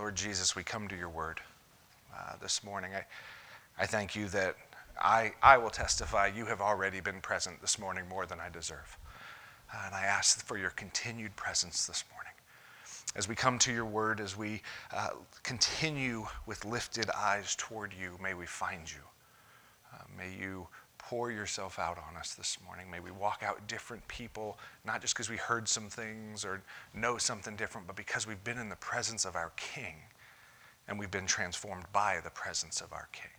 Lord Jesus, we come to your word uh, this morning. I, I thank you that I, I will testify you have already been present this morning more than I deserve. Uh, and I ask for your continued presence this morning. As we come to your word, as we uh, continue with lifted eyes toward you, may we find you. Uh, may you pour yourself out on us this morning. May we walk out different people, not just because we heard some things or know something different, but because we've been in the presence of our King and we've been transformed by the presence of our King.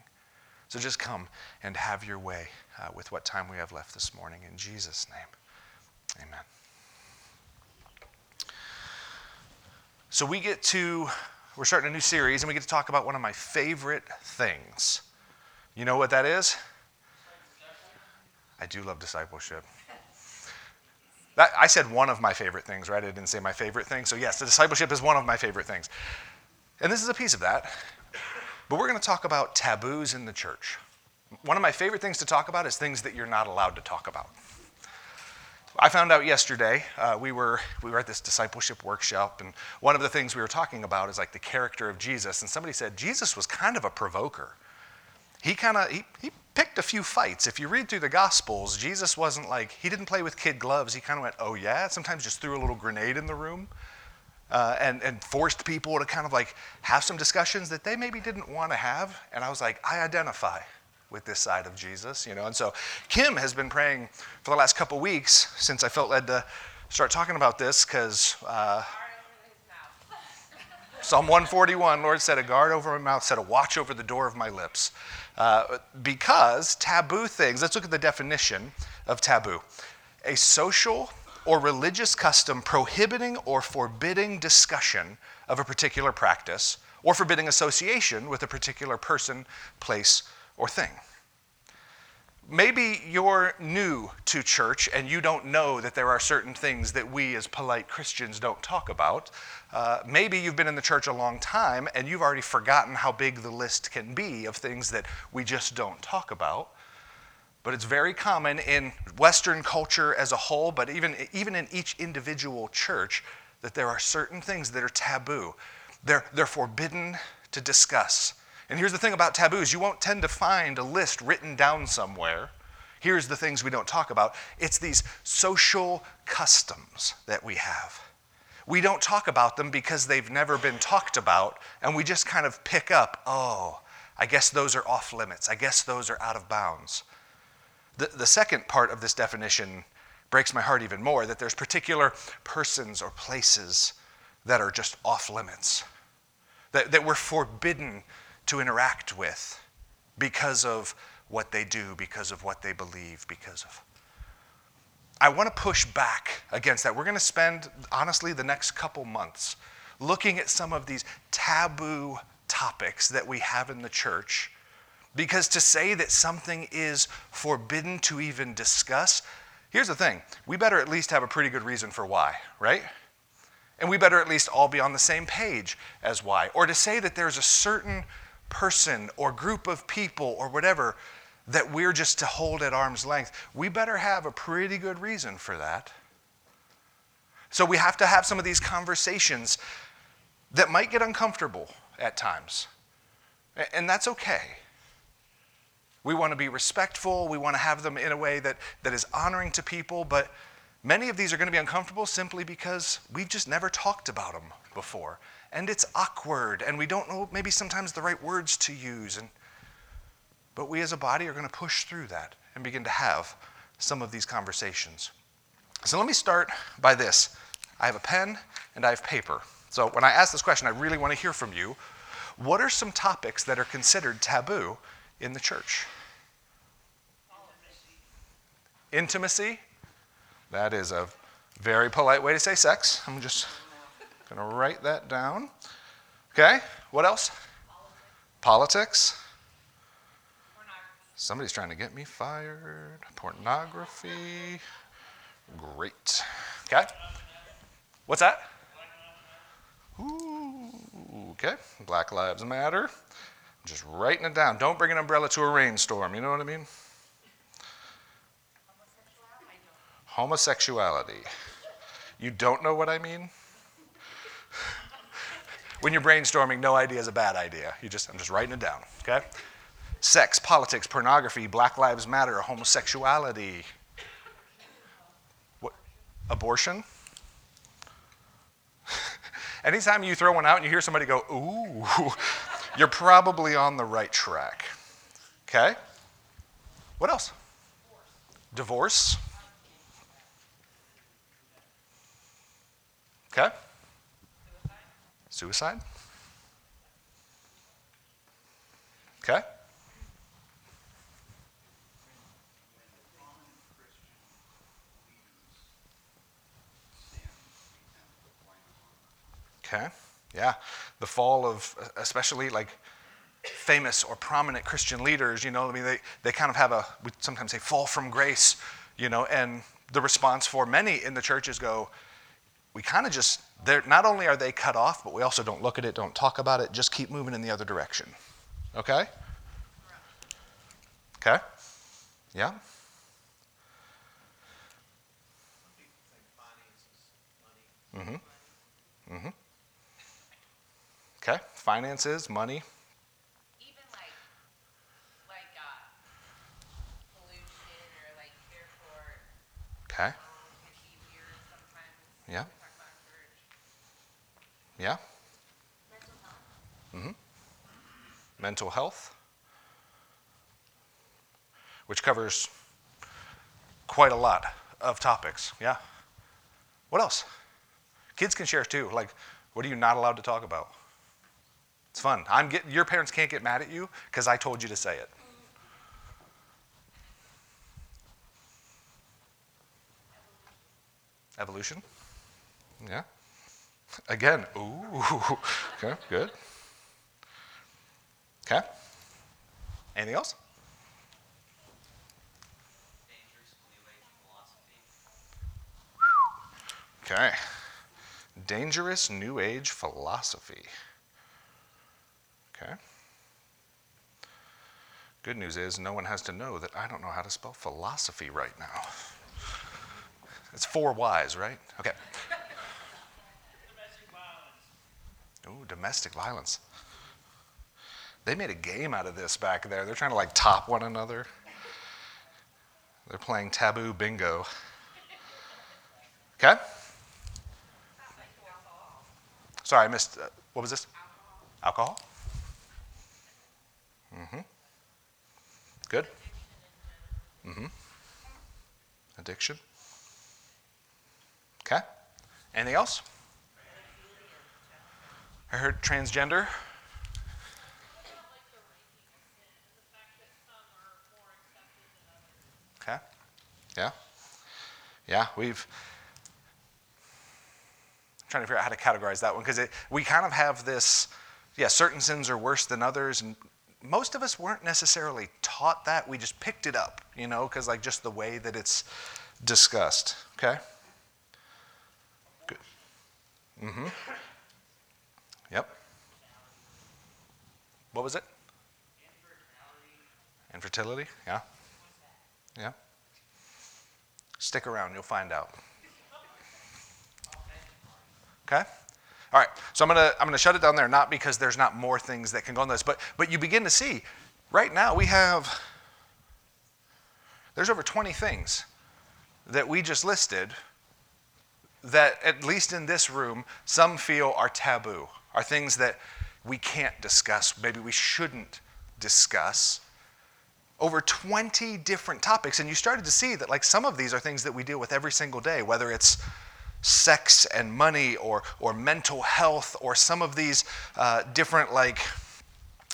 So just come and have your way uh, with what time we have left this morning. In Jesus' name, amen. So we get to, we're starting a new series, and we get to talk about one of my favorite things. You know what that is? I do love discipleship. That, I said one of my favorite things, right? I didn't say my favorite thing. So, yes, the discipleship is one of my favorite things. And this is a piece of that. But we're going to talk about taboos in the church. One of my favorite things to talk about is things that you're not allowed to talk about. I found out yesterday, uh, we, were, we were at this discipleship workshop, and one of the things we were talking about is like the character of Jesus. And somebody said, Jesus was kind of a provoker. He kind of, he, he picked a few fights. If you read through the Gospels, Jesus wasn't like, he didn't play with kid gloves. He kind of went, oh yeah, sometimes just threw a little grenade in the room. Uh, and, and forced people to kind of like have some discussions that they maybe didn't want to have. And I was like, I identify with this side of Jesus, you know. And so Kim has been praying for the last couple weeks since I felt led to start talking about this because uh, Psalm 141, Lord said, a guard over my mouth, set a watch over the door of my lips. Uh, because taboo things, let's look at the definition of taboo a social or religious custom prohibiting or forbidding discussion of a particular practice or forbidding association with a particular person, place, or thing. Maybe you're new to church and you don't know that there are certain things that we as polite Christians don't talk about. Uh, maybe you've been in the church a long time and you've already forgotten how big the list can be of things that we just don't talk about. But it's very common in Western culture as a whole, but even, even in each individual church, that there are certain things that are taboo. They're, they're forbidden to discuss. And here's the thing about taboos you won't tend to find a list written down somewhere. Here's the things we don't talk about it's these social customs that we have. We don't talk about them because they've never been talked about, and we just kind of pick up, oh, I guess those are off limits. I guess those are out of bounds. The, the second part of this definition breaks my heart even more that there's particular persons or places that are just off limits, that, that we're forbidden to interact with because of what they do, because of what they believe, because of. I want to push back against that. We're going to spend, honestly, the next couple months looking at some of these taboo topics that we have in the church. Because to say that something is forbidden to even discuss, here's the thing we better at least have a pretty good reason for why, right? And we better at least all be on the same page as why. Or to say that there's a certain person or group of people or whatever that we're just to hold at arm's length, we better have a pretty good reason for that. So we have to have some of these conversations that might get uncomfortable at times. And that's okay. We want to be respectful, we want to have them in a way that, that is honoring to people, but many of these are going to be uncomfortable simply because we've just never talked about them before and it's awkward and we don't know maybe sometimes the right words to use and but we as a body are going to push through that and begin to have some of these conversations. So let me start by this. I have a pen and i have paper. So when i ask this question i really want to hear from you. What are some topics that are considered taboo in the church? Intimacy. That is a very polite way to say sex. I'm just Going to write that down. Okay, what else? Politics. Somebody's trying to get me fired. Pornography. Great. Okay. What's that? Ooh, okay. Black Lives Matter. Just writing it down. Don't bring an umbrella to a rainstorm. You know what I mean? Homosexuality. You don't know what I mean? When you're brainstorming, no idea is a bad idea. You just, I'm just writing it down, okay? Sex, politics, pornography, Black Lives Matter, homosexuality, what, abortion. Anytime you throw one out and you hear somebody go, ooh, you're probably on the right track. Okay? What else? Divorce. Okay? Suicide. Okay? Okay? Yeah. The fall of, especially like famous or prominent Christian leaders, you know, I mean, they, they kind of have a, we sometimes say, fall from grace, you know, and the response for many in the churches go, we kind of just, they're, not only are they cut off, but we also don't look at it, don't talk about it, just keep moving in the other direction. Okay? Okay? Yeah? Mm-hmm. Mm-hmm. Okay, finances, money. Even like, like uh, pollution or like airport. Okay, Um, can be weird sometimes. Yeah. We talk about church. Yeah. Mental health. Mm-hmm. Mental health, which covers quite a lot of topics. Yeah. What else? Kids can share too. Like, what are you not allowed to talk about? It's fun. I'm get, your parents can't get mad at you because I told you to say it. Evolution. Yeah. Again, ooh. Okay, good. Okay. Anything else? Okay. Dangerous New Age philosophy. Okay. Good news is no one has to know that I don't know how to spell philosophy right now. It's four Y's, right? Okay. Ooh, domestic violence. They made a game out of this back there. They're trying to like top one another. They're playing taboo bingo. Okay? Sorry, I missed. Uh, what was this? Alcohol. Mm-hmm. Good. Mm-hmm. Addiction. Okay. Anything else? I heard transgender. Okay. Yeah. Yeah, we've trying to figure out how to categorize that one because we kind of have this yeah certain sins are worse than others and most of us weren't necessarily taught that we just picked it up you know because like just the way that it's discussed okay good mm-hmm yep. What was it? Infertility yeah. Yeah. Stick around you'll find out. Okay? All right. So I'm gonna I'm gonna shut it down there, not because there's not more things that can go on this, but but you begin to see right now we have there's over 20 things that we just listed that at least in this room some feel are taboo, are things that we can't discuss, maybe we shouldn't discuss. Over 20 different topics, and you started to see that like some of these are things that we deal with every single day, whether it's sex and money or, or mental health or some of these uh, different like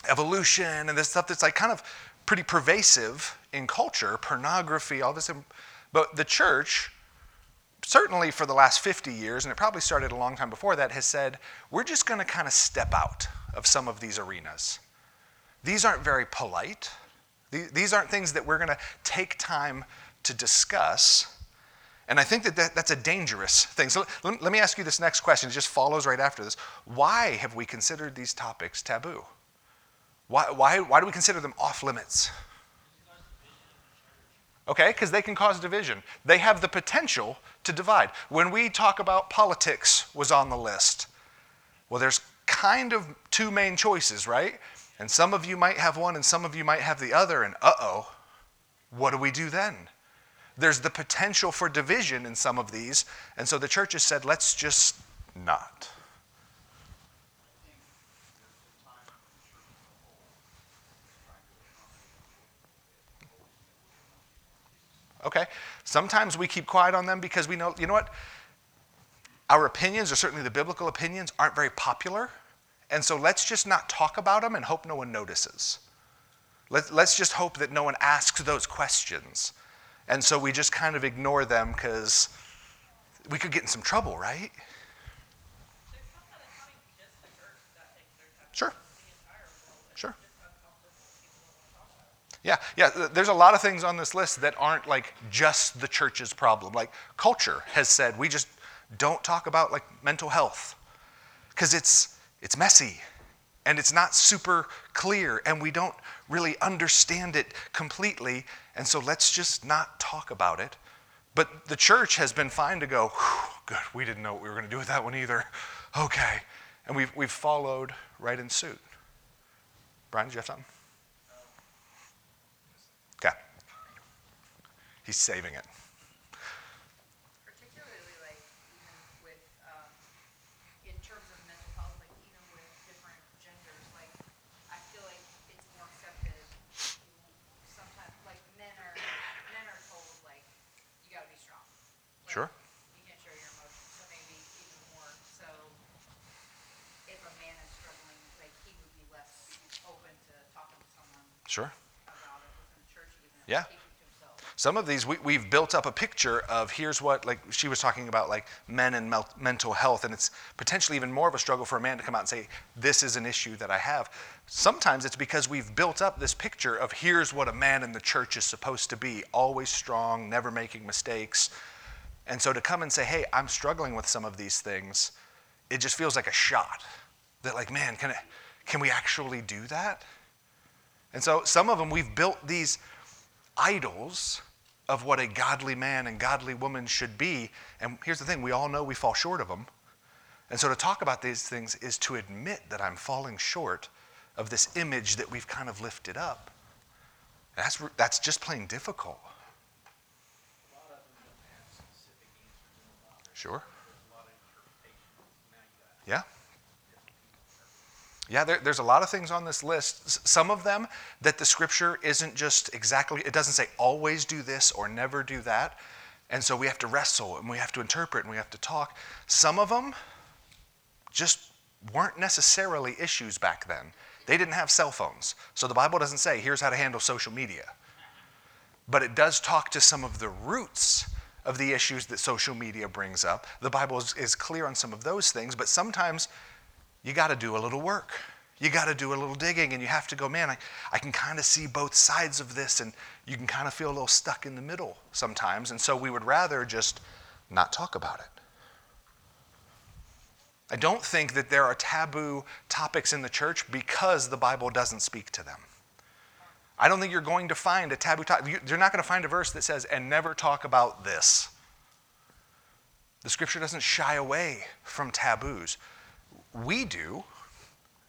evolution and this stuff that's like kind of pretty pervasive in culture pornography all this but the church certainly for the last 50 years and it probably started a long time before that has said we're just going to kind of step out of some of these arenas these aren't very polite these aren't things that we're going to take time to discuss and I think that, that that's a dangerous thing. So let, let me ask you this next question. It just follows right after this. Why have we considered these topics taboo? Why, why, why do we consider them off limits? Okay, because they can cause division. They have the potential to divide. When we talk about politics was on the list, well, there's kind of two main choices, right? And some of you might have one and some of you might have the other, and uh oh, what do we do then? There's the potential for division in some of these, and so the church has said, let's just not. Okay? Sometimes we keep quiet on them because we know, you know what? Our opinions, or certainly the biblical opinions, aren't very popular. And so let's just not talk about them and hope no one notices. Let, let's just hope that no one asks those questions. And so we just kind of ignore them because we could get in some trouble, right? Yeah, yeah. There's a lot of things on this list that aren't like just the church's problem. Like culture has said, we just don't talk about like mental health because it's it's messy and it's not super clear and we don't really understand it completely. And so let's just not talk about it. But the church has been fine to go, good, we didn't know what we were going to do with that one either. Okay. And we've, we've followed right in suit. Brian, do you have something? Okay. He's saving it. particularly like even with um, in terms of mental health, like even with different genders, like I feel like it's more accepted. Sometimes, like men are men are told like you got to be strong. Like, Sure. You can't show your emotions, so maybe even more so. If a man is struggling, like he would be less open to talking to someone Sure. about it within the church, even Yeah. Some of these, we, we've built up a picture of here's what, like she was talking about, like men and mel- mental health, and it's potentially even more of a struggle for a man to come out and say, This is an issue that I have. Sometimes it's because we've built up this picture of here's what a man in the church is supposed to be always strong, never making mistakes. And so to come and say, Hey, I'm struggling with some of these things, it just feels like a shot. That, like, man, can, it, can we actually do that? And so some of them, we've built these idols of what a godly man and godly woman should be. And here's the thing we all know we fall short of them. And so to talk about these things is to admit that I'm falling short of this image that we've kind of lifted up. That's, that's just plain difficult. A lot of them don't have specific answers in the Bible. Sure. There's a lot of interpretations. Now you got Yeah. different people interpret. Yeah, there, there's a lot of things on this list. Some of them that the scripture isn't just exactly, it doesn't say always do this or never do that. And so we have to wrestle and we have to interpret and we have to talk. Some of them just weren't necessarily issues back then. They didn't have cell phones. So the Bible doesn't say, here's how to handle social media. But it does talk to some of the roots of the issues that social media brings up. The Bible is, is clear on some of those things, but sometimes you got to do a little work. You got to do a little digging, and you have to go, man, I, I can kind of see both sides of this, and you can kind of feel a little stuck in the middle sometimes. And so we would rather just not talk about it. I don't think that there are taboo topics in the church because the Bible doesn't speak to them. I don't think you're going to find a taboo topic. You're not going to find a verse that says, and never talk about this. The scripture doesn't shy away from taboos. We do,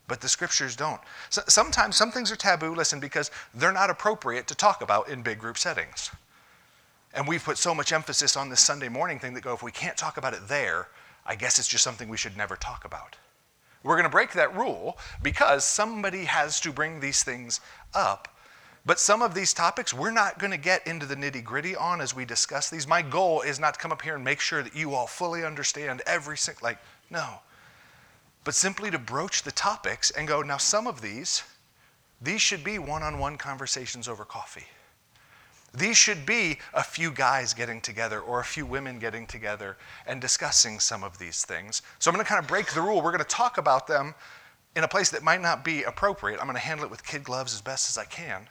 but the scriptures don't. So, sometimes some things are taboo, listen, because they're not appropriate to talk about in big group settings. And we've put so much emphasis on this Sunday morning thing that go, if we can't talk about it there, I guess it's just something we should never talk about. We're going to break that rule because somebody has to bring these things up. But some of these topics we're not going to get into the nitty gritty on as we discuss these. My goal is not to come up here and make sure that you all fully understand every single, like, no. But simply to broach the topics and go, now some of these, these should be one on one conversations over coffee. These should be a few guys getting together or a few women getting together and discussing some of these things. So I'm going to kind of break the rule. We're going to talk about them in a place that might not be appropriate. I'm going to handle it with kid gloves as best as I can.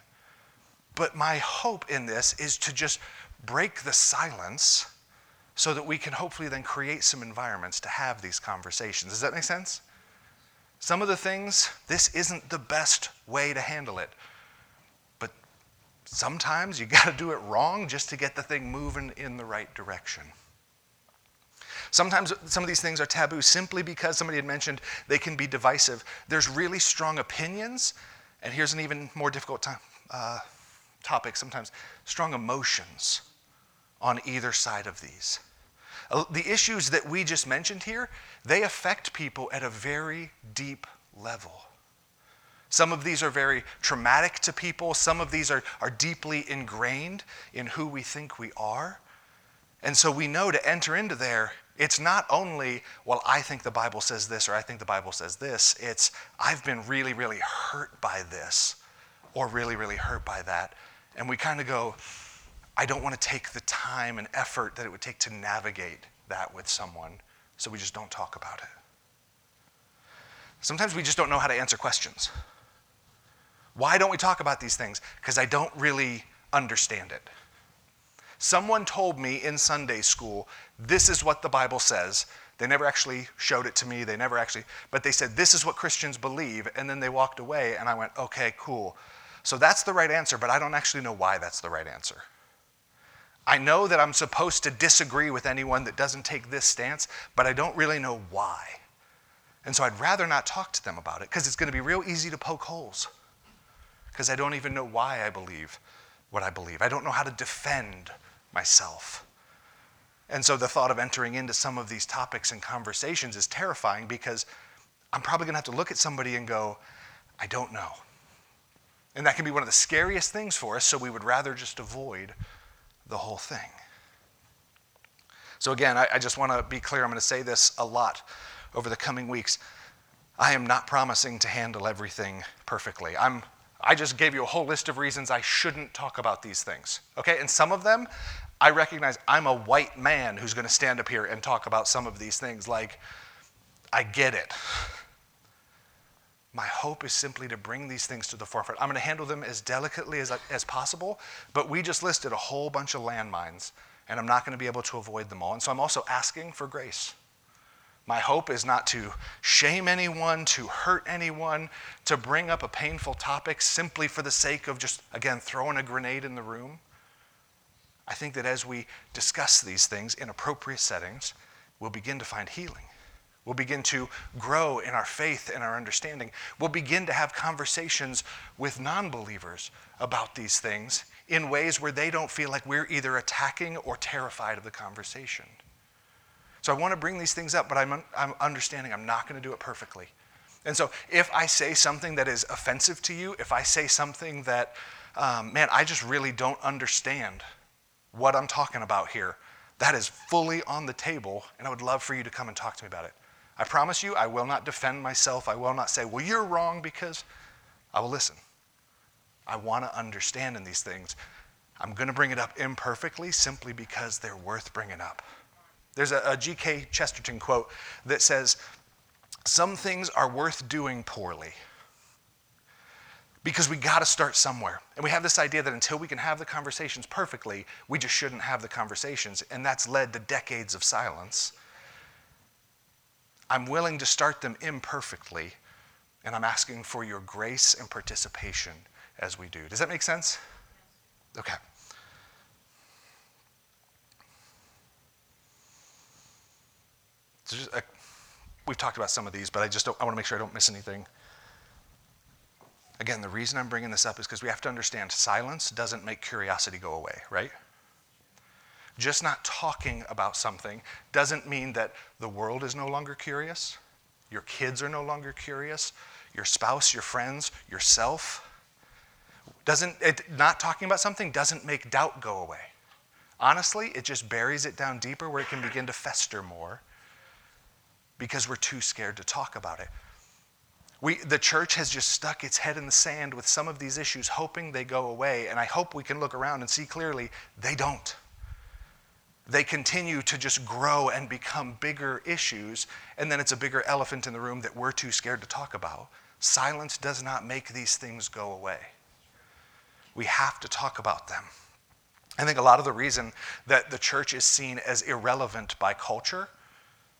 But my hope in this is to just break the silence so that we can hopefully then create some environments to have these conversations. Does that make sense? Some of the things, this isn't the best way to handle it. But sometimes you got to do it wrong just to get the thing moving in the right direction. Sometimes some of these things are taboo simply because somebody had mentioned they can be divisive. There's really strong opinions, and here's an even more difficult uh, topic sometimes strong emotions on either side of these. Uh, the issues that we just mentioned here, they affect people at a very deep level. Some of these are very traumatic to people. Some of these are, are deeply ingrained in who we think we are. And so we know to enter into there, it's not only, well, I think the Bible says this or I think the Bible says this. It's, I've been really, really hurt by this or really, really hurt by that. And we kind of go, I don't want to take the time and effort that it would take to navigate that with someone, so we just don't talk about it. Sometimes we just don't know how to answer questions. Why don't we talk about these things? Because I don't really understand it. Someone told me in Sunday school, this is what the Bible says. They never actually showed it to me, they never actually, but they said, this is what Christians believe. And then they walked away, and I went, okay, cool. So that's the right answer, but I don't actually know why that's the right answer. I know that I'm supposed to disagree with anyone that doesn't take this stance, but I don't really know why. And so I'd rather not talk to them about it because it's going to be real easy to poke holes because I don't even know why I believe what I believe. I don't know how to defend myself. And so the thought of entering into some of these topics and conversations is terrifying because I'm probably going to have to look at somebody and go, I don't know. And that can be one of the scariest things for us, so we would rather just avoid the whole thing. So, again, I, I just want to be clear. I'm going to say this a lot over the coming weeks. I am not promising to handle everything perfectly. I'm, I just gave you a whole list of reasons I shouldn't talk about these things. Okay? And some of them, I recognize I'm a white man who's going to stand up here and talk about some of these things. Like, I get it. My hope is simply to bring these things to the forefront. I'm going to handle them as delicately as, as possible, but we just listed a whole bunch of landmines, and I'm not going to be able to avoid them all. And so I'm also asking for grace. My hope is not to shame anyone, to hurt anyone, to bring up a painful topic simply for the sake of just, again, throwing a grenade in the room. I think that as we discuss these things in appropriate settings, we'll begin to find healing. We'll begin to grow in our faith and our understanding. We'll begin to have conversations with non believers about these things in ways where they don't feel like we're either attacking or terrified of the conversation. So I want to bring these things up, but I'm, I'm understanding I'm not going to do it perfectly. And so if I say something that is offensive to you, if I say something that, um, man, I just really don't understand what I'm talking about here, that is fully on the table, and I would love for you to come and talk to me about it. I promise you, I will not defend myself. I will not say, well, you're wrong because I will listen. I want to understand in these things. I'm going to bring it up imperfectly simply because they're worth bringing up. There's a, a G.K. Chesterton quote that says, Some things are worth doing poorly because we got to start somewhere. And we have this idea that until we can have the conversations perfectly, we just shouldn't have the conversations. And that's led to decades of silence I'm willing to start them imperfectly, and I'm asking for your grace and participation as we do. Does that make sense? Okay. Just, uh, we've talked about some of these, but I just I want to make sure I don't miss anything. Again, the reason I'm bringing this up is because we have to understand silence doesn't make curiosity go away, right? Just not talking about something doesn't mean that the world is no longer curious, your kids are no longer curious, your spouse, your friends, yourself. Doesn't it, not talking about something doesn't make doubt go away. Honestly, it just buries it down deeper where it can begin to fester more because we're too scared to talk about it. We, the church has just stuck its head in the sand with some of these issues, hoping they go away. And I hope we can look around and see clearly they don't they continue to just grow and become bigger issues, and then it's a bigger elephant in the room that we're too scared to talk about. Silence does not make these things go away. We have to talk about them. I think a lot of the reason that the church is seen as irrelevant by culture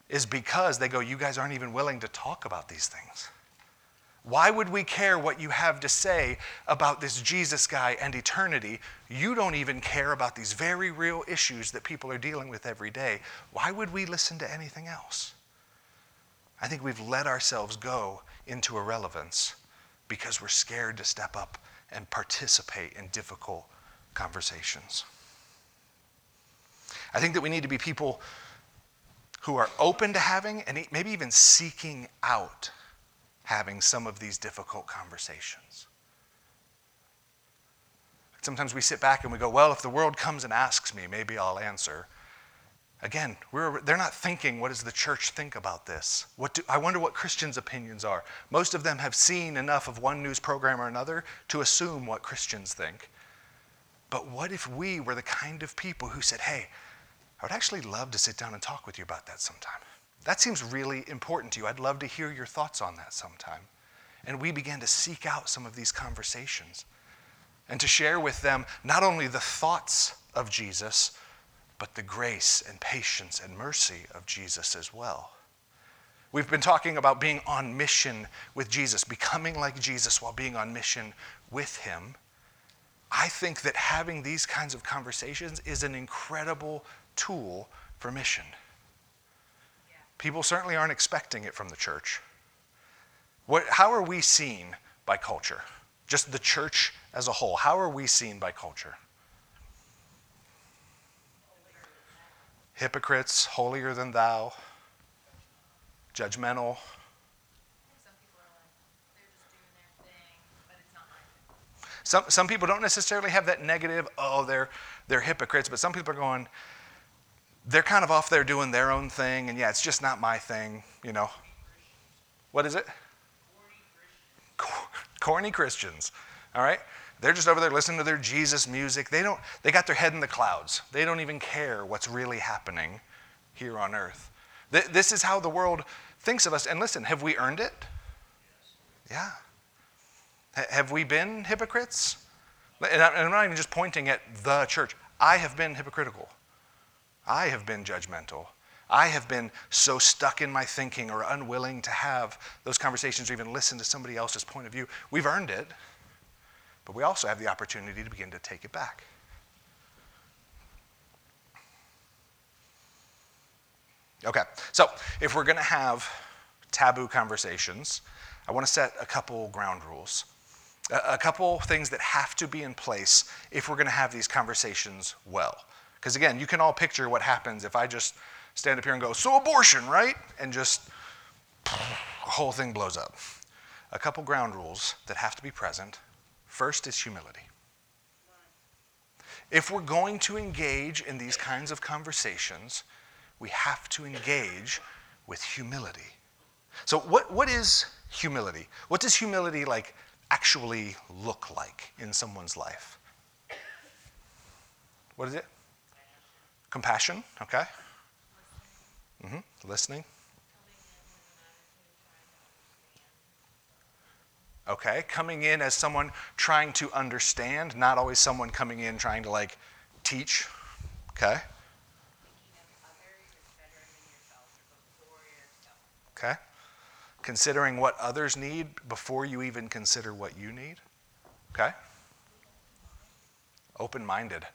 is because they go, You guys aren't even willing to talk about these things. Why would we care what you have to say about this Jesus guy and eternity? You don't even care about these very real issues that people are dealing with every day. Why would we listen to anything else? I think we've let ourselves go into irrelevance because we're scared to step up and participate in difficult conversations. I think that we need to be people who are open to having and maybe even seeking out having some of these difficult conversations. Sometimes we sit back and we go, well, if the world comes and asks me, maybe I'll answer. Again, they're not thinking, what does the church think about this? What do, I wonder what Christians' opinions are. Most of them have seen enough of one news program or another to assume what Christians think. But what if we were the kind of people who said, hey, I would actually love to sit down and talk with you about that sometime? That seems really important to you. I'd love to hear your thoughts on that sometime. And we began to seek out some of these conversations and to share with them not only the thoughts of Jesus, but the grace and patience and mercy of Jesus as well. We've been talking about being on mission with Jesus, becoming like Jesus while being on mission with Him. I think that having these kinds of conversations is an incredible tool for mission. People certainly aren't expecting it from the church. What, how are we seen by culture? Just the church as a whole. How are we seen by culture? Hypocrites, holier than thou, judgmental. Some, some people don't necessarily have that negative, oh, they're, they're hypocrites, but some people are going, they're kind of off there doing their own thing, and yeah, it's just not my thing, you know. What is it? Corny Christians. All right? They're just over there listening to their Jesus music. They don't they got their head in the clouds. They don't even care what's really happening here on earth. This is how the world thinks of us. And listen, have we earned it? Yeah. Have we been hypocrites? And I'm not even just pointing at the church. I have been hypocritical. I have been judgmental. I have been so stuck in my thinking or unwilling to have those conversations or even listen to somebody else's point of view. We've earned it, but we also have the opportunity to begin to take it back. Okay, so if we're going to have taboo conversations, I want to set a couple ground rules. A couple things that have to be in place if we're going to have these conversations well. Because again, you can all picture what happens if I just stand up here and go, so abortion, right? And just the whole thing blows up. A couple ground rules that have to be present. First is humility. If we're going to engage in these kinds of conversations, we have to engage with humility. So, what, what is humility? What does humility like actually look like in someone's life? What is it? Compassion, okay. Mm-hmm. Listening. Okay, coming in as someone trying to understand, not always someone coming in trying to like teach. Okay. Okay. Considering what others need before you even consider what you need. Okay. Open minded.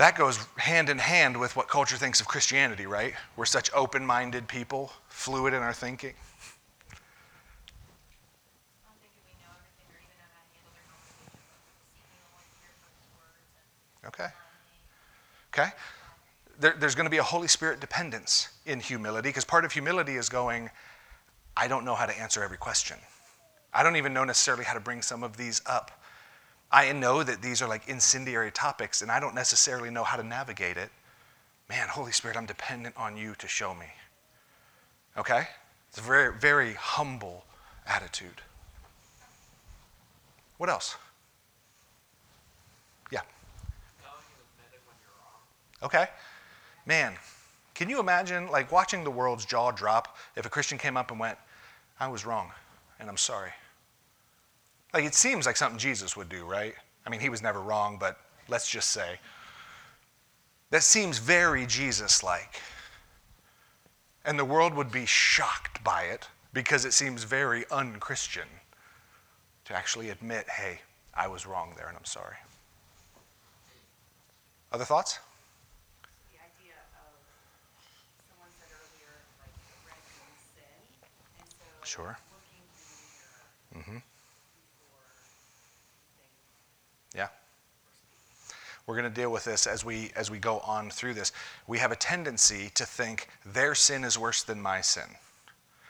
That goes hand in hand with what culture thinks of Christianity, right? We're such open minded people, fluid in our thinking. Okay. Okay. There, there's going to be a Holy Spirit dependence in humility because part of humility is going, I don't know how to answer every question. I don't even know necessarily how to bring some of these up I know that these are like incendiary topics and I don't necessarily know how to navigate it. Man, Holy Spirit, I'm dependent on you to show me. Okay? It's a very, very humble attitude. What else? Yeah. Okay. Man, can you imagine like watching the world's jaw drop if a Christian came up and went, I was wrong and I'm sorry? Like it seems like something Jesus would do, right? I mean, he was never wrong, but let's just say. That seems very Jesus like. And the world would be shocked by it because it seems very unchristian to actually admit, hey, I was wrong there and I'm sorry. Other thoughts? The idea of, someone said earlier, like, we're gonna commit sin, and so. Sure. Looking in the mirror. Mm-hmm. Before things Yeah. We're going to deal with this as we as we go on through this. We have a tendency to think their sin is worse than my sin.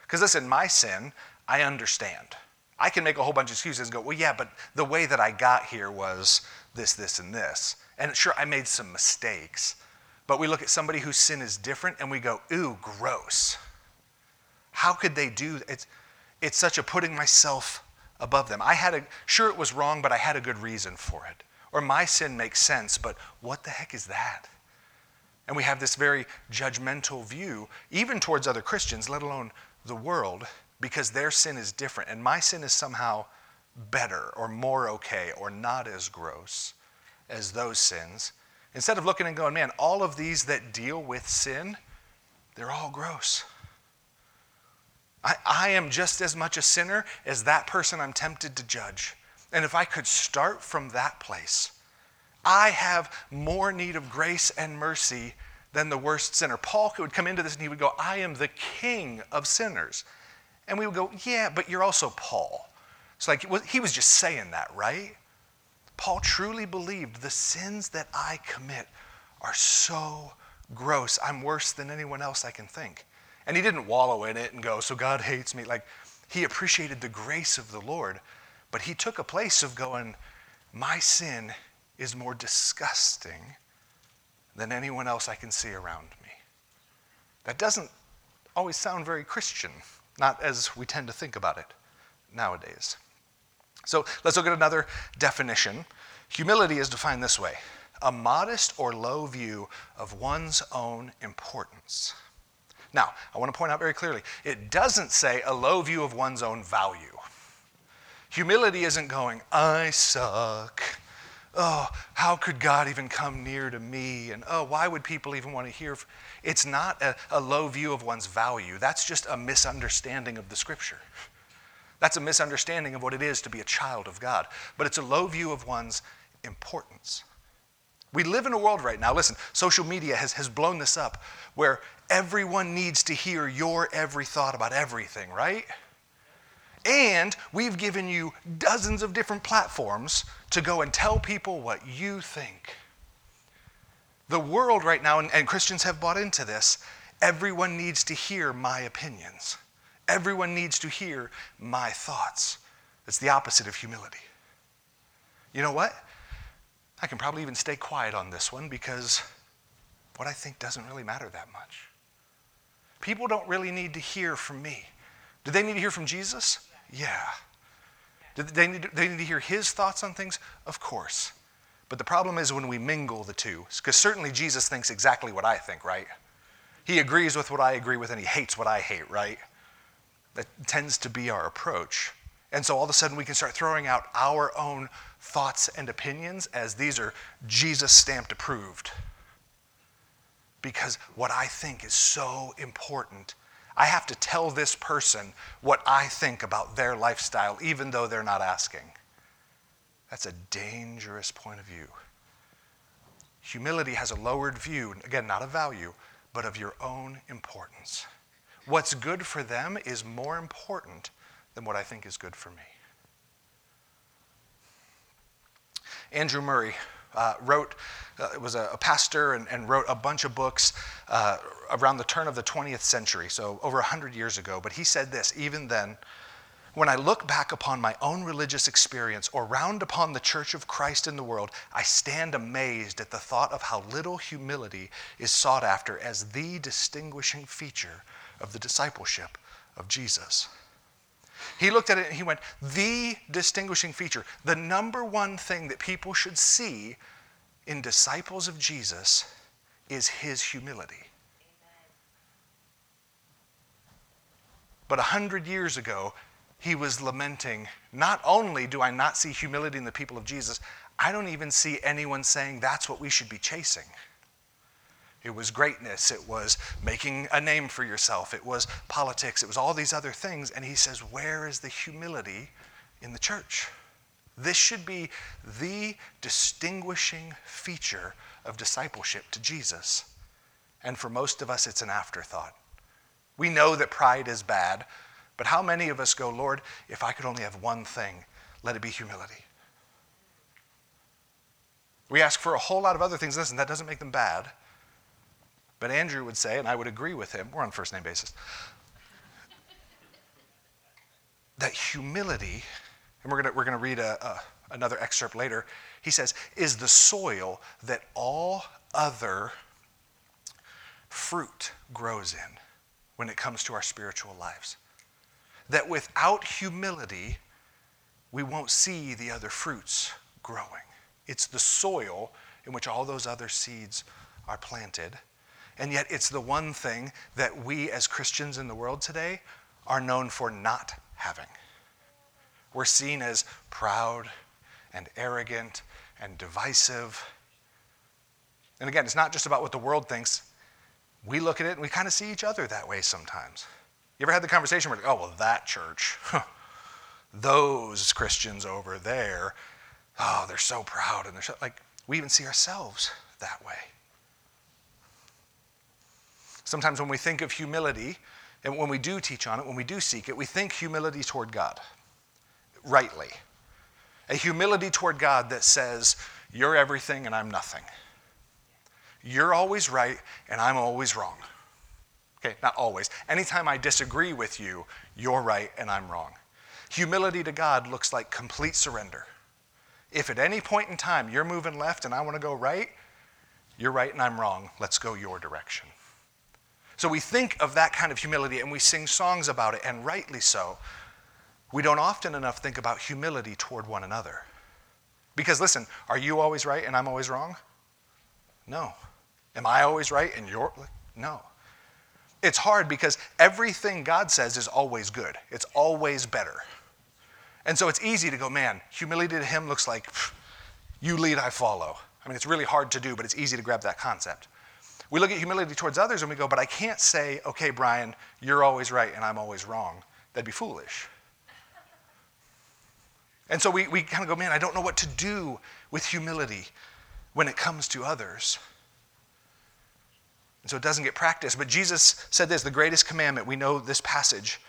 Because listen, my sin, I understand. I can make a whole bunch of excuses and go, well, yeah, but the way that I got here was this, this, and this. And sure, I made some mistakes. But we look at somebody whose sin is different and we go, ooh, gross. How could they do it's it's such a putting myself above them. I had a sure it was wrong, but I had a good reason for it. Or my sin makes sense, but what the heck is that? And we have this very judgmental view, even towards other Christians, let alone the world, because their sin is different. And my sin is somehow better or more okay or not as gross as those sins. Instead of looking and going, man, all of these that deal with sin, they're all gross. I, I am just as much a sinner as that person I'm tempted to judge. And if I could start from that place, I have more need of grace and mercy than the worst sinner. Paul would come into this and he would go, I am the king of sinners. And we would go, Yeah, but you're also Paul. It's like he was just saying that, right? Paul truly believed the sins that I commit are so gross. I'm worse than anyone else I can think. And he didn't wallow in it and go, So God hates me. Like, he appreciated the grace of the Lord, but he took a place of going, My sin is more disgusting than anyone else I can see around me. That doesn't always sound very Christian, not as we tend to think about it nowadays. So let's look at another definition. Humility is defined this way a modest or low view of one's own importance. Now, I want to point out very clearly it doesn't say a low view of one's own value. Humility isn't going, I suck. Oh, how could God even come near to me? And oh, why would people even want to hear? It's not a, a low view of one's value. That's just a misunderstanding of the scripture. That's a misunderstanding of what it is to be a child of God. But it's a low view of one's importance. We live in a world right now, listen, social media has, has blown this up where everyone needs to hear your every thought about everything, right? And we've given you dozens of different platforms to go and tell people what you think. The world right now, and, and Christians have bought into this, everyone needs to hear my opinions. Everyone needs to hear my thoughts. It's the opposite of humility. You know what? I can probably even stay quiet on this one because what I think doesn't really matter that much. People don't really need to hear from me. Do they need to hear from Jesus? Yeah. They need, to, they need to hear his thoughts on things? Of course. But the problem is when we mingle the two, because certainly Jesus thinks exactly what I think, right? He agrees with what I agree with and he hates what I hate, right? That tends to be our approach. And so all of a sudden we can start throwing out our own thoughts and opinions as these are Jesus stamped approved. Because what I think is so important. I have to tell this person what I think about their lifestyle, even though they're not asking. That's a dangerous point of view. Humility has a lowered view, again, not of value, but of your own importance. What's good for them is more important than what I think is good for me. Andrew Murray uh, wrote, uh, was a, a pastor and, and, wrote a bunch of books uh, around the turn of the 20th century, so over 100 years ago. But he said this even then, when I look back upon my own religious experience or round upon the church of Christ in the world, I stand amazed at the thought of how little humility is sought after as the distinguishing feature of the discipleship of Jesus. He looked at it and he went, The distinguishing feature, the number one thing that people should see in disciples of Jesus is his humility. But a hundred years ago, he was lamenting, Not only do I not see humility in the people of Jesus, I don't even see anyone saying that's what we should be chasing. It was greatness. It was making a name for yourself. It was politics. It was all these other things. And he says, Where is the humility in the church? This should be the distinguishing feature of discipleship to Jesus. And for most of us, it's an afterthought. We know that pride is bad, but how many of us go, Lord, if I could only have one thing, let it be humility? We ask for a whole lot of other things. Listen, that doesn't make them bad. But Andrew would say, and I would agree with him, we're on first name basis, that humility, and we're going we're gonna read a, a, another excerpt later, he says, is the soil that all other fruit grows in when it comes to our spiritual lives. That without humility, we won't see the other fruits growing. It's the soil in which all those other seeds are planted. And yet, it's the one thing that we as Christians in the world today are known for not having. We're seen as proud and arrogant and divisive. And again, it's not just about what the world thinks. We look at it and we kind of see each other that way sometimes. You ever had the conversation where, oh, well, that church, those Christians over there, oh, they're so proud and they're so, like, we even see ourselves that way. Sometimes when we think of humility, and when we do teach on it, when we do seek it, we think humility toward God, rightly. A humility toward God that says, You're everything and I'm nothing. You're always right and I'm always wrong. Okay, not always. Anytime I disagree with you, you're right and I'm wrong. Humility to God looks like complete surrender. If at any point in time you're moving left and I want to go right, you're right and I'm wrong. Let's go your direction. So we think of that kind of humility and we sing songs about it, and rightly so. We don't often enough think about humility toward one another. Because listen, are you always right and I'm always wrong? No. Am I always right and you're no. It's hard because everything God says is always good. It's always better. And so it's easy to go, man, humility to him looks like you lead, I follow. I mean, it's really hard to do, but it's easy to grab that concept. We look at humility towards others and we go, but I can't say, okay, Brian, you're always right and I'm always wrong. That'd be foolish. And so we, we kind of go, man, I don't know what to do with humility when it comes to others. And so it doesn't get practiced. But Jesus said this the greatest commandment, we know this passage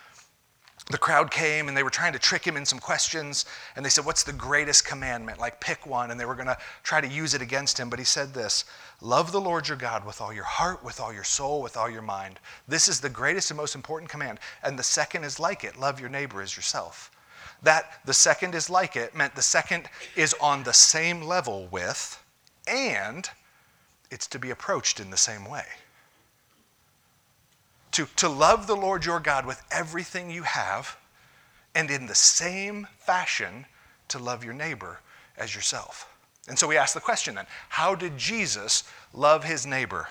the crowd came and they were trying to trick him in some questions. And they said, What's the greatest commandment? Like, pick one. And they were going to try to use it against him. But he said this Love the Lord your God with all your heart, with all your soul, with all your mind. This is the greatest and most important command. And the second is like it love your neighbor as yourself. That the second is like it meant the second is on the same level with, and it's to be approached in the same way to, to love the Lord your God with everything you have, and in the same fashion to love your neighbor as yourself. And so we ask the question then how did Jesus love his neighbor?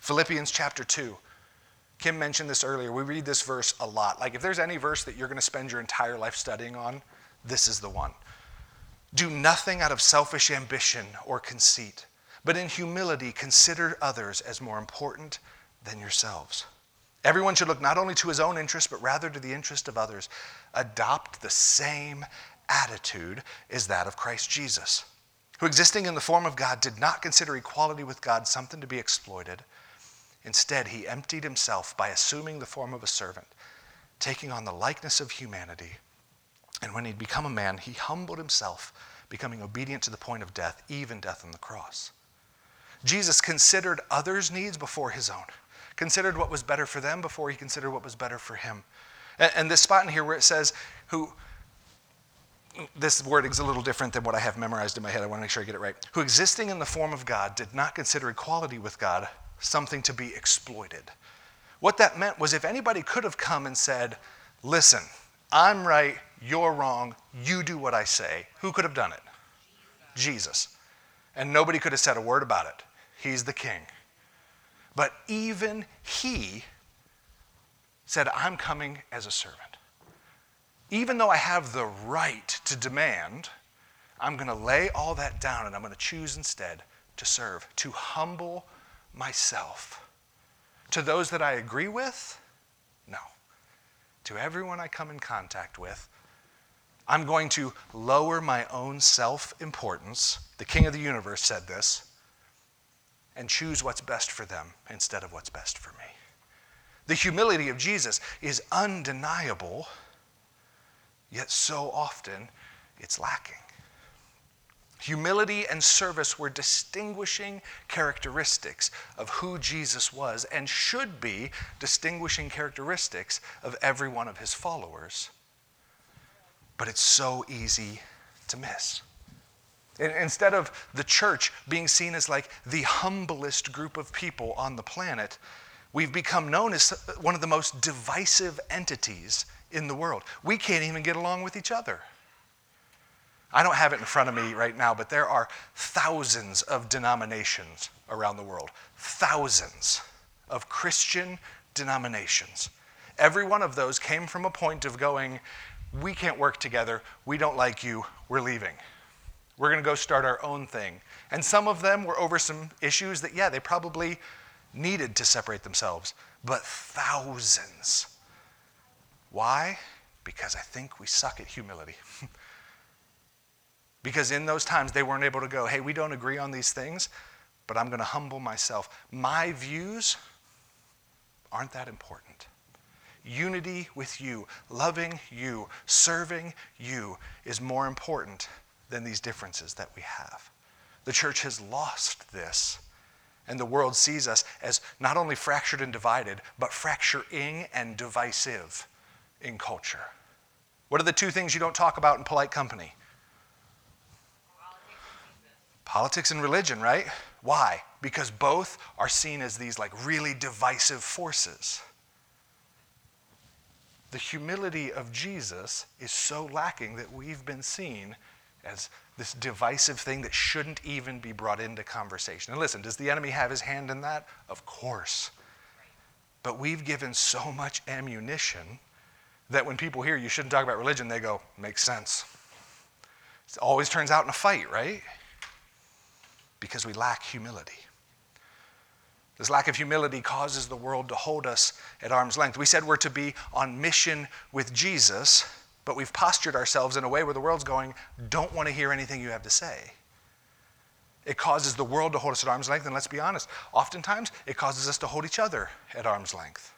Philippians chapter 2. Kim mentioned this earlier. We read this verse a lot. Like, if there's any verse that you're going to spend your entire life studying on, this is the one. Do nothing out of selfish ambition or conceit, but in humility consider others as more important than yourselves. Everyone should look not only to his own interest, but rather to the interest of others. Adopt the same attitude as that of Christ Jesus, who, existing in the form of God, did not consider equality with God something to be exploited. Instead, he emptied himself by assuming the form of a servant, taking on the likeness of humanity. And when he'd become a man, he humbled himself, becoming obedient to the point of death, even death on the cross. Jesus considered others' needs before his own considered what was better for them before he considered what was better for him. And, and this spot in here where it says, who, this wording is a little different than what I have memorized in my head. I want to make sure I get it right. Who existing in the form of God did not consider equality with God something to be exploited. What that meant was if anybody could have come and said, Listen, I'm right, you're wrong, you do what I say, who could have done it? Jesus. And nobody could have said a word about it. He's the king. But even he said, I'm coming as a servant. Even though I have the right to demand, I'm going to lay all that down and I'm going to choose instead to serve, to humble myself. To those that I agree with, no. To everyone I come in contact with, I'm going to lower my own self importance. The King of the universe said this, and choose what's best for them instead of what's best for me. The humility of Jesus is undeniable, yet so often it's lacking. Humility and service were distinguishing characteristics of who Jesus was and should be distinguishing characteristics of every one of his followers. But it's so easy to miss. Instead of the church being seen as like the humblest group of people on the planet, we've become known as one of the most divisive entities in the world. We can't even get along with each other. I don't have it in front of me right now, but there are thousands of denominations around the world. Thousands of Christian denominations. Every one of those came from a point of going, we can't work together. We don't like you. We're leaving. We're going to go start our own thing. And some of them were over some issues that, yeah, they probably needed to separate themselves, but thousands. Why? Because I think we suck at humility. because in those times they weren't able to go, hey, we don't agree on these things, but I'm going to humble myself. My views aren't that important unity with you, loving you, serving you is more important than these differences that we have. The church has lost this, and the world sees us as not only fractured and divided, but fracturing and divisive in culture. What are the two things you don't talk about in polite company? Politics and religion, right? Why? Because both are seen as these like really divisive forces the humility of Jesus is so lacking that we've been seen as this divisive thing that shouldn't even be brought into conversation. And listen, does the enemy have his hand in that? Of course. But we've given so much ammunition that when people hear you shouldn't talk about religion, they go, makes sense. It always turns out in a fight, right? Because we lack humility. This lack of humility causes the world to hold us at arm's length. We said we're to be on mission with Jesus, but we've postured ourselves in a way where the world's going, don't want to hear anything you have to say. It causes the world to hold us at arm's length, and let's be honest, oftentimes it causes us to hold each other at arm's length.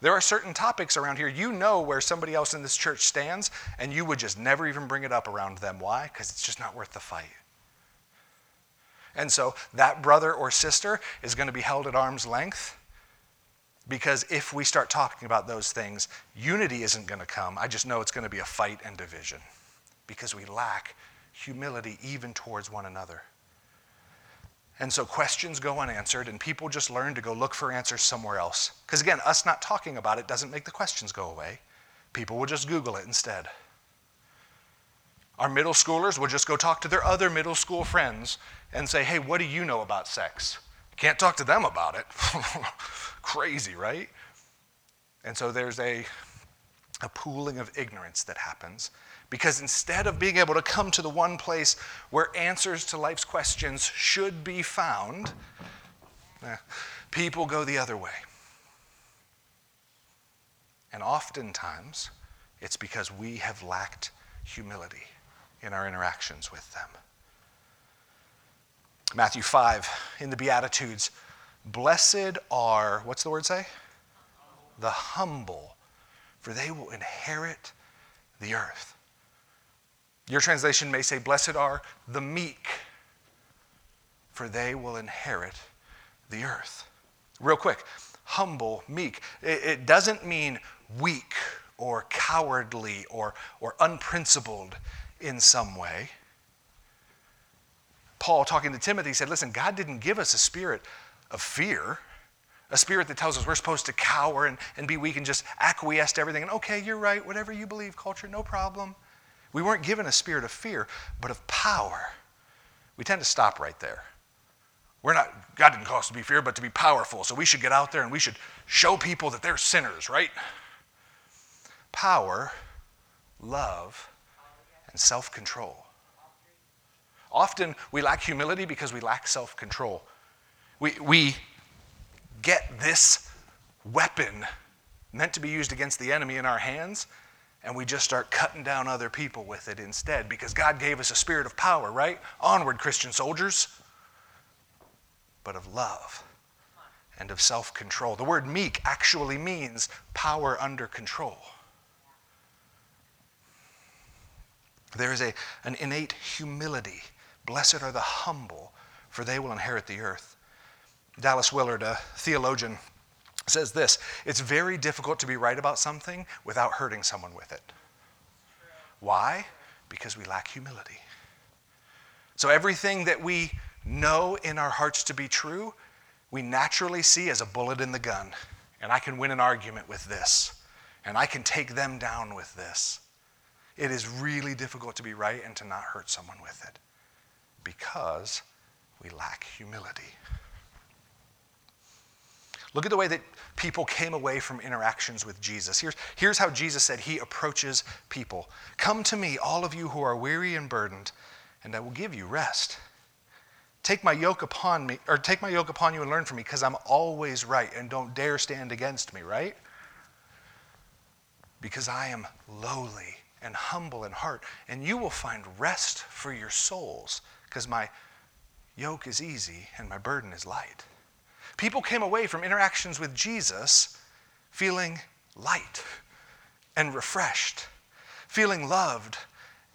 There are certain topics around here, you know where somebody else in this church stands, and you would just never even bring it up around them. Why? Because it's just not worth the fight. And so that brother or sister is going to be held at arm's length because if we start talking about those things, unity isn't going to come. I just know it's going to be a fight and division because we lack humility even towards one another. And so questions go unanswered, and people just learn to go look for answers somewhere else. Because again, us not talking about it doesn't make the questions go away. People will just Google it instead. Our middle schoolers will just go talk to their other middle school friends and say, hey, what do you know about sex? Can't talk to them about it. Crazy, right? And so there's a, a pooling of ignorance that happens because instead of being able to come to the one place where answers to life's questions should be found, eh, people go the other way. And oftentimes, it's because we have lacked humility in our interactions with them. Matthew 5, in the Beatitudes, blessed are, what's the word say? The humble, for they will inherit the earth. Your translation may say, Blessed are the meek, for they will inherit the earth. Real quick, humble, meek. It, it doesn't mean weak or cowardly or, or unprincipled in some way. Paul, talking to Timothy, said, Listen, God didn't give us a spirit of fear, a spirit that tells us we're supposed to cower and, and be weak and just acquiesce to everything. And okay, you're right, whatever you believe, culture, no problem. We weren't given a spirit of fear, but of power. We tend to stop right there. We're not, God didn't call us to be fear, but to be powerful. So we should get out there and we should show people that they're sinners, right? Power, love, and self control. Often we lack humility because we lack self control. We, we get this weapon meant to be used against the enemy in our hands, and we just start cutting down other people with it instead because God gave us a spirit of power, right? Onward, Christian soldiers, but of love and of self control. The word meek actually means power under control. There is a, an innate humility. Blessed are the humble, for they will inherit the earth. Dallas Willard, a theologian, says this It's very difficult to be right about something without hurting someone with it. Why? Because we lack humility. So everything that we know in our hearts to be true, we naturally see as a bullet in the gun. And I can win an argument with this, and I can take them down with this. It is really difficult to be right and to not hurt someone with it because we lack humility. Look at the way that people came away from interactions with Jesus. Here's, here's how Jesus said he approaches people Come to me, all of you who are weary and burdened, and I will give you rest. Take my yoke upon me, or take my yoke upon you and learn from me, because I'm always right and don't dare stand against me, right? Because I am lowly and humble in heart, and you will find rest for your souls, because my yoke is easy and my burden is light. People came away from interactions with Jesus feeling light and refreshed, feeling loved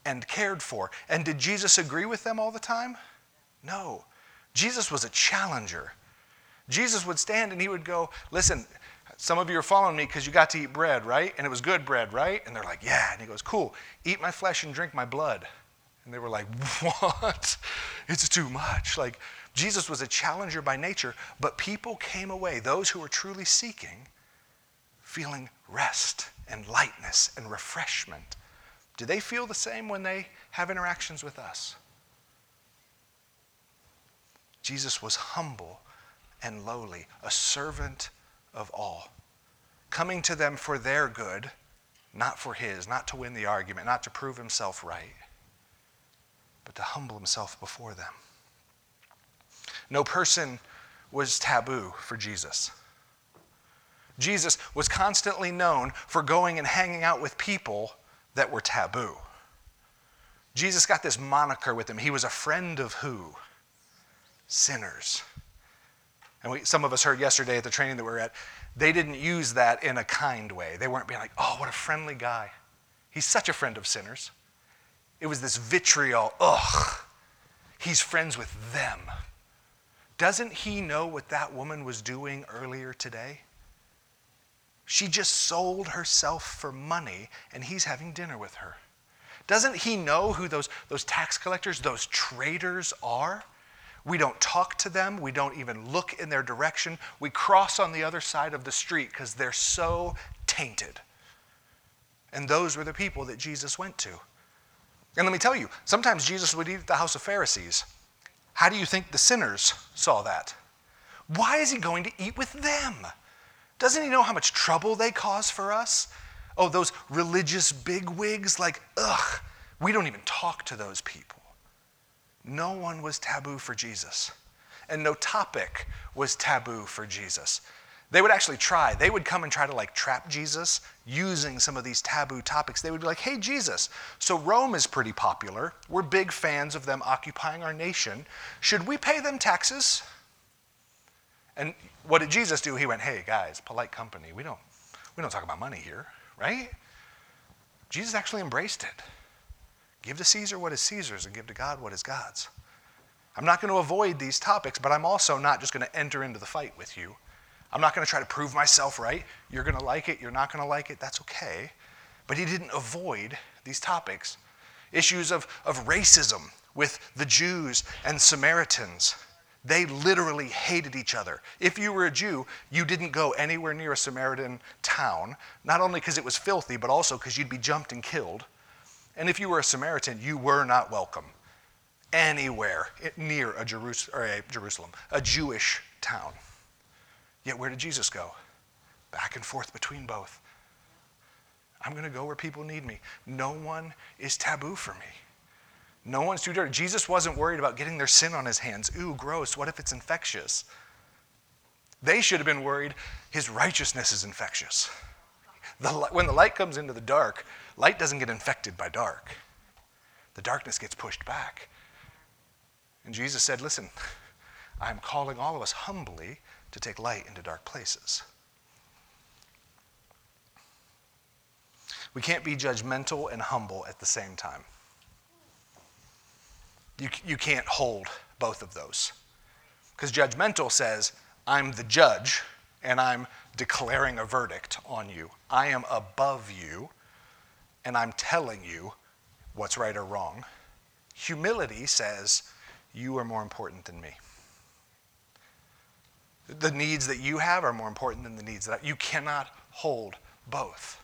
and cared for. And did Jesus agree with them all the time? No. Jesus was a challenger. Jesus would stand and he would go, Listen, some of you are following me because you got to eat bread, right? And it was good bread, right? And they're like, Yeah. And he goes, Cool, eat my flesh and drink my blood. And they were like, What? It's too much. Like, Jesus was a challenger by nature, but people came away, those who were truly seeking, feeling rest and lightness and refreshment. Do they feel the same when they have interactions with us? Jesus was humble and lowly, a servant of all, coming to them for their good, not for his, not to win the argument, not to prove himself right, but to humble himself before them. No person was taboo for Jesus. Jesus was constantly known for going and hanging out with people that were taboo. Jesus got this moniker with him. He was a friend of who? Sinners. And we, some of us heard yesterday at the training that we were at, they didn't use that in a kind way. They weren't being like, oh, what a friendly guy. He's such a friend of sinners. It was this vitriol, ugh, he's friends with them. Doesn't he know what that woman was doing earlier today? She just sold herself for money, and he's having dinner with her. Doesn't he know who those, those tax collectors, those traitors are? We don't talk to them. We don't even look in their direction. We cross on the other side of the street because they're so tainted. And those were the people that Jesus went to. And let me tell you, sometimes Jesus would eat at the house of Pharisees. How do you think the sinners saw that? Why is he going to eat with them? Doesn't he know how much trouble they cause for us? Oh, those religious bigwigs, like, ugh, we don't even talk to those people. No one was taboo for Jesus, and no topic was taboo for Jesus. They would actually try. They would come and try to like trap Jesus using some of these taboo topics. They would be like, hey, Jesus, so Rome is pretty popular. We're big fans of them occupying our nation. Should we pay them taxes? And what did Jesus do? He went, hey, guys, polite company. We don't, we don't talk about money here, right? Jesus actually embraced it. Give to Caesar what is Caesar's and give to God what is God's. I'm not going to avoid these topics, but I'm also not just going to enter into the fight with you. I'm not going to try to prove myself right. You're going to like it, you're not going to like it, that's okay. But he didn't avoid these topics. Issues of, of racism with the Jews and Samaritans. They literally hated each other. If you were a Jew, you didn't go anywhere near a Samaritan town, not only because it was filthy, but also because you'd be jumped and killed. And if you were a Samaritan, you were not welcome anywhere eh, near a, Jerus- a Jerusalem, a Jewish town. Yet where did Jesus go? Back and forth between both. I'm going to go where people need me. No one is taboo for me. No one's too dirty. Jesus wasn't worried about getting their sin on his hands. Ooh, gross. What if it's infectious? They should have been worried his righteousness is infectious. The, when the light comes into the dark, light doesn't get infected by dark. The darkness gets pushed back. And Jesus said, Listen, I'm calling all of us humbly to take light into dark places. We can't be judgmental and humble at the same time. You, you can't hold both of those. Because judgmental says, I'm the judge and I'm declaring a verdict on you. I am above you and I'm telling you what's right or wrong. Humility says, You are more important than me. The needs that you have are more important than the needs that you cannot hold both.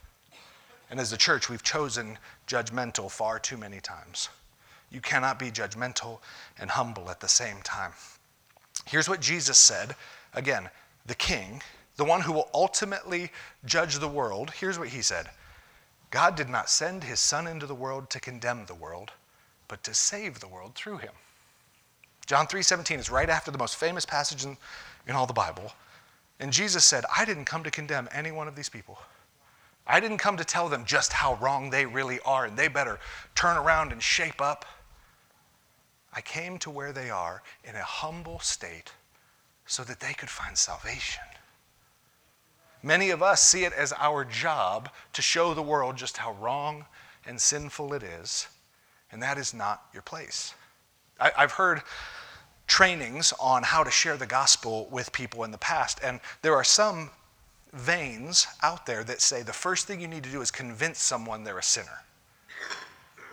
And as a church, we've chosen judgmental far too many times. You cannot be judgmental and humble at the same time. Here's what Jesus said again, the king, the one who will ultimately judge the world. Here's what he said God did not send his son into the world to condemn the world, but to save the world through him. John 3:17 is right after the most famous passage in, in all the Bible. And Jesus said, I didn't come to condemn any one of these people. I didn't come to tell them just how wrong they really are and they better turn around and shape up. I came to where they are in a humble state so that they could find salvation. Many of us see it as our job to show the world just how wrong and sinful it is, and that is not your place. I, have heard trainings on how to share the gospel with people in the past, and there are some veins out there that say the first thing you need to do is convince someone they're a sinner.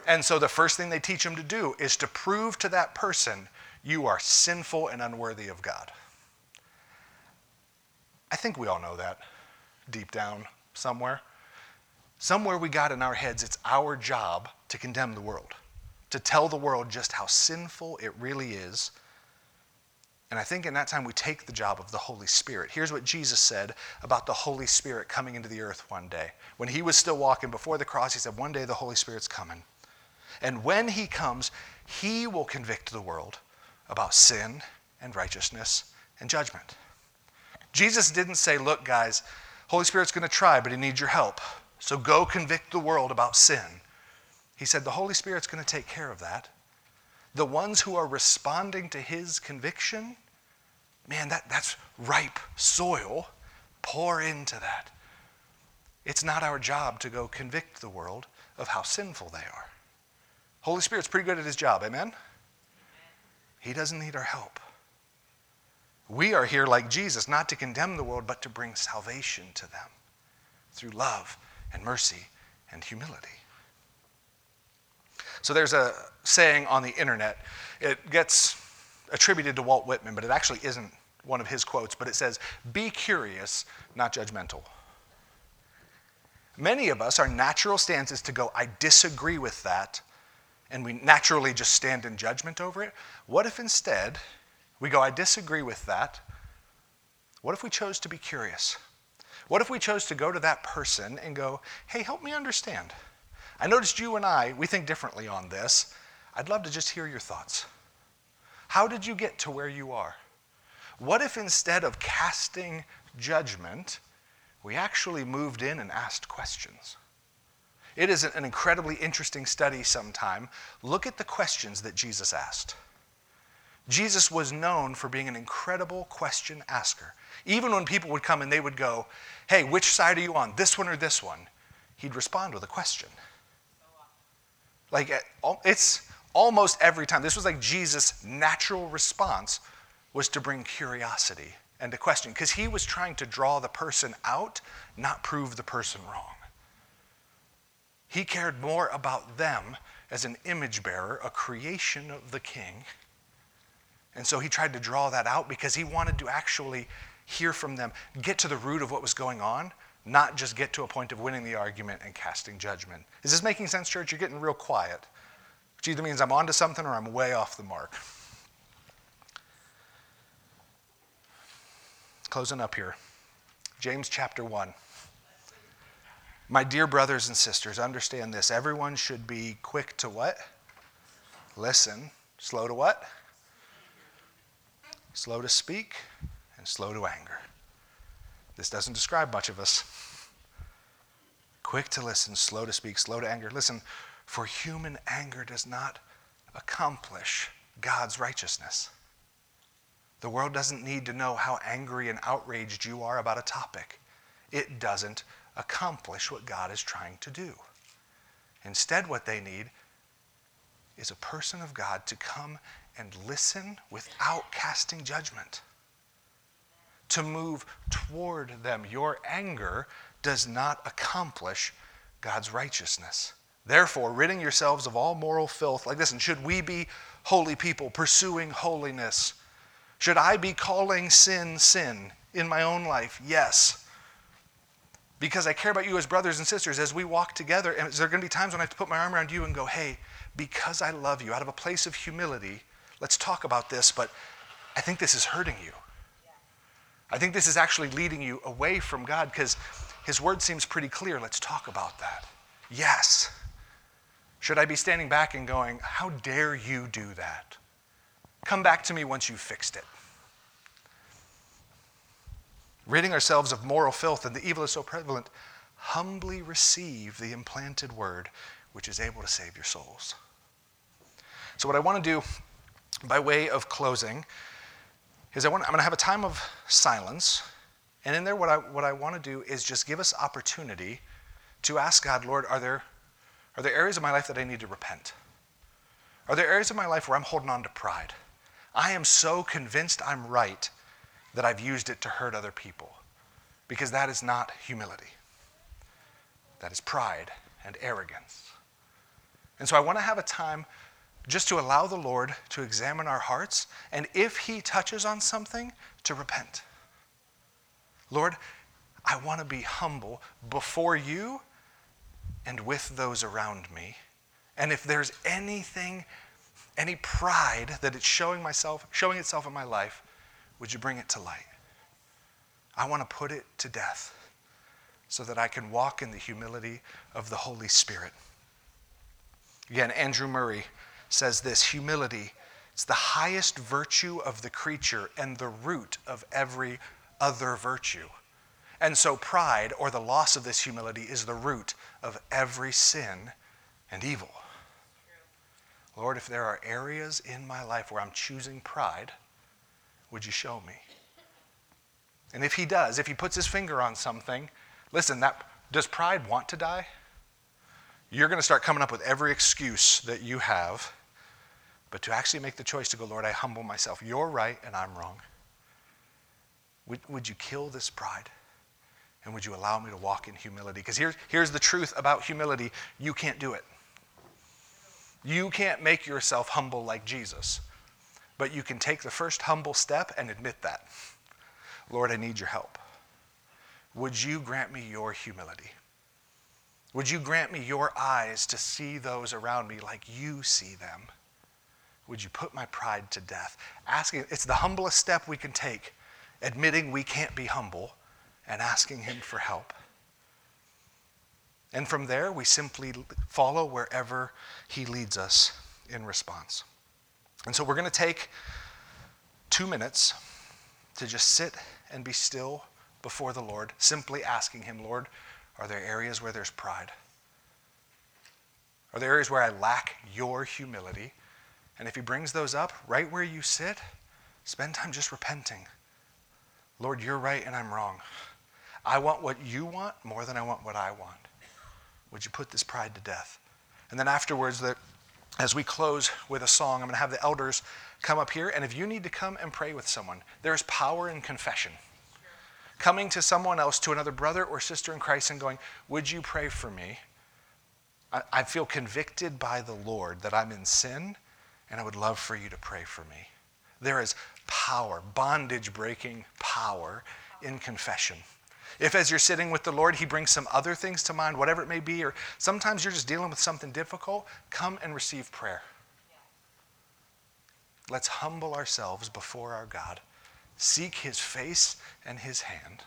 And so the first thing they teach them to do is to prove to that person you are sinful and unworthy of God. I think we all know that deep down somewhere. Somewhere we got in our heads, it's our job to condemn the world, to tell the world just how sinful it really is. And I think in that time we take the job of the Holy Spirit. Here's what Jesus said about the Holy Spirit coming into the earth one day. When he was still walking before the cross, he said, One day the Holy Spirit's coming. And when he comes, he will convict the world about sin and righteousness and judgment. Jesus didn't say, Look, guys, Holy Spirit's going to try, but he needs your help. So go convict the world about sin. He said, The Holy Spirit's going to take care of that. The ones who are responding to his conviction, man, that, that's ripe soil. Pour into that. It's not our job to go convict the world of how sinful they are. Holy Spirit's pretty good at his job, amen? He doesn't need our help. We are here like Jesus, not to condemn the world, but to bring salvation to them through love and mercy and humility. So there's a saying on the internet. It gets attributed to Walt Whitman, but it actually isn't one of his quotes, but it says, Be curious, not judgmental. Many of us, our natural stance is to go, I disagree with that, and we naturally just stand in judgment over it. What if instead we go, I disagree with that. What if we chose to be curious? What if we chose to go to that person and go, hey, help me understand? I noticed you and I, we think differently on this. I'd love to just hear your thoughts. How did you get to where you are? What if instead of casting judgment, we actually moved in and asked questions? It is an incredibly interesting study sometime. Look at the questions that Jesus asked. Jesus was known for being an incredible question asker. Even when people would come and they would go, Hey, which side are you on, this one or this one? He'd respond with a question. Like, it's almost every time. This was like Jesus' natural response was to bring curiosity and to question, because he was trying to draw the person out, not prove the person wrong. He cared more about them as an image bearer, a creation of the king, and so he tried to draw that out because he wanted to actually hear from them, get to the root of what was going on, not just get to a point of winning the argument and casting judgment. Is this making sense, church? You're getting real quiet. Which either means I'm onto something or I'm way off the mark. Closing up here. James chapter 1. My dear brothers and sisters, understand this. Everyone should be quick to what? Listen. Slow to what? slow to speak, and slow to anger. This doesn't describe much of us. Quick to listen, slow to speak, slow to anger. Listen, for human anger does not accomplish God's righteousness. The world doesn't need to know how angry and outraged you are about a topic. It doesn't accomplish what God is trying to do. Instead, what they need is a person of God to come and listen without casting judgment, to move toward them. Your anger does not accomplish God's righteousness. Therefore, ridding yourselves of all moral filth, like this, and should we be holy people pursuing holiness? Should I be calling sin sin in my own life? Yes. Because I care about you as brothers and sisters as we walk together. And there going to be times when I have to put my arm around you and go, hey, because I love you, out of a place of humility, let's talk about this, but I think this is hurting you. I think this is actually leading you away from God because His word seems pretty clear. Let's talk about that. Yes. Should I be standing back and going, How dare you do that? Come back to me once you've fixed it. Ridding ourselves of moral filth and the evil is so prevalent, humbly receive the implanted word which is able to save your souls. So, what I want to do by way of closing is I want, I'm going to have a time of silence. And in there, what I, what I want to do is just give us opportunity to ask God, Lord, are there, are there areas of my life that I need to repent? Are there areas of my life where I'm holding on to pride? I am so convinced I'm right that I've used it to hurt other people because that is not humility. That is pride and arrogance. And so I want to have a time just to allow the Lord to examine our hearts, and if He touches on something, to repent. Lord, I want to be humble before you and with those around me. And if there's anything, any pride that it's showing myself, showing itself in my life, would you bring it to light? I want to put it to death so that I can walk in the humility of the Holy Spirit. Again, Andrew Murray says this humility, it's the highest virtue of the creature and the root of every other virtue. And so, pride or the loss of this humility is the root of every sin and evil. Lord, if there are areas in my life where I'm choosing pride, would you show me? And if he does, if he puts his finger on something, listen, that does pride want to die? You're going to start coming up with every excuse that you have but to actually make the choice to go, Lord, I humble myself. You're right and I'm wrong. Would, would you kill this pride? And would you allow me to walk in humility? Because here's, here's the truth about humility you can't do it. You can't make yourself humble like Jesus, but you can take the first humble step and admit that. Lord, I need your help. Would you grant me your humility? Would you grant me your eyes to see those around me like you see them? Would you put my pride to death? Asking, it's the humblest step we can take, admitting we can't be humble and asking Him for help. And from there, we simply follow wherever He leads us in response. And so we're going to take two minutes to just sit and be still before the Lord, simply asking Him, Lord, are there areas where there's pride? Are there areas where I lack your humility? And if he brings those up right where you sit, spend time just repenting. Lord, you're right and I'm wrong. I want what you want more than I want what I want. Would you put this pride to death? And then afterwards, that as we close with a song, I'm going to have the elders come up here. And if you need to come and pray with someone, there's power in confession. Coming to someone else, to another brother or sister in Christ, and going, Would you pray for me? I, I feel convicted by the Lord that I'm in sin and I would love for you to pray for me. There is power, bondage breaking power in confession. If, as you're sitting with the Lord, He brings some other things to mind, whatever it may be, or sometimes you're just dealing with something difficult, come and receive prayer. Let's humble ourselves before our God, seek His face and His hand,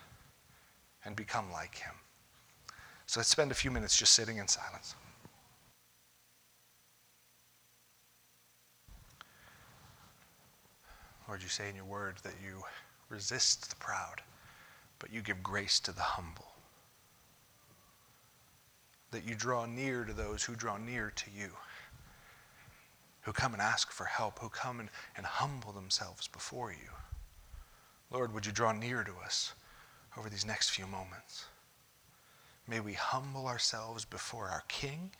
and become like Him. So let's spend a few minutes just sitting in silence. Lord, you say in your word that you resist the proud, but you give grace to the humble. That you draw near to those who draw near to you, who come and ask for help, who come and, and humble themselves before you. Lord, would you draw near to us over these next few moments? May we humble ourselves before our King.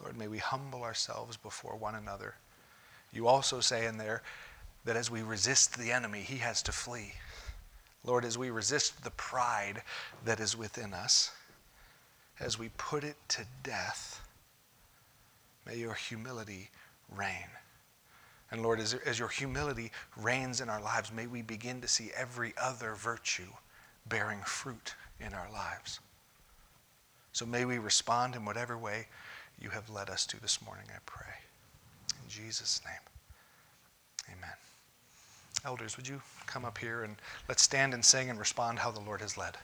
Lord, may we humble ourselves before one another. You also say in there that as we resist the enemy, he has to flee. Lord, as we resist the pride that is within us, as we put it to death, may your humility reign. And Lord, as, as your humility reigns in our lives, may we begin to see every other virtue bearing fruit in our lives. So may we respond in whatever way you have led us to this morning, I pray. Jesus' name, amen. Elders, would you come up here and let's stand and sing and respond how the Lord has led.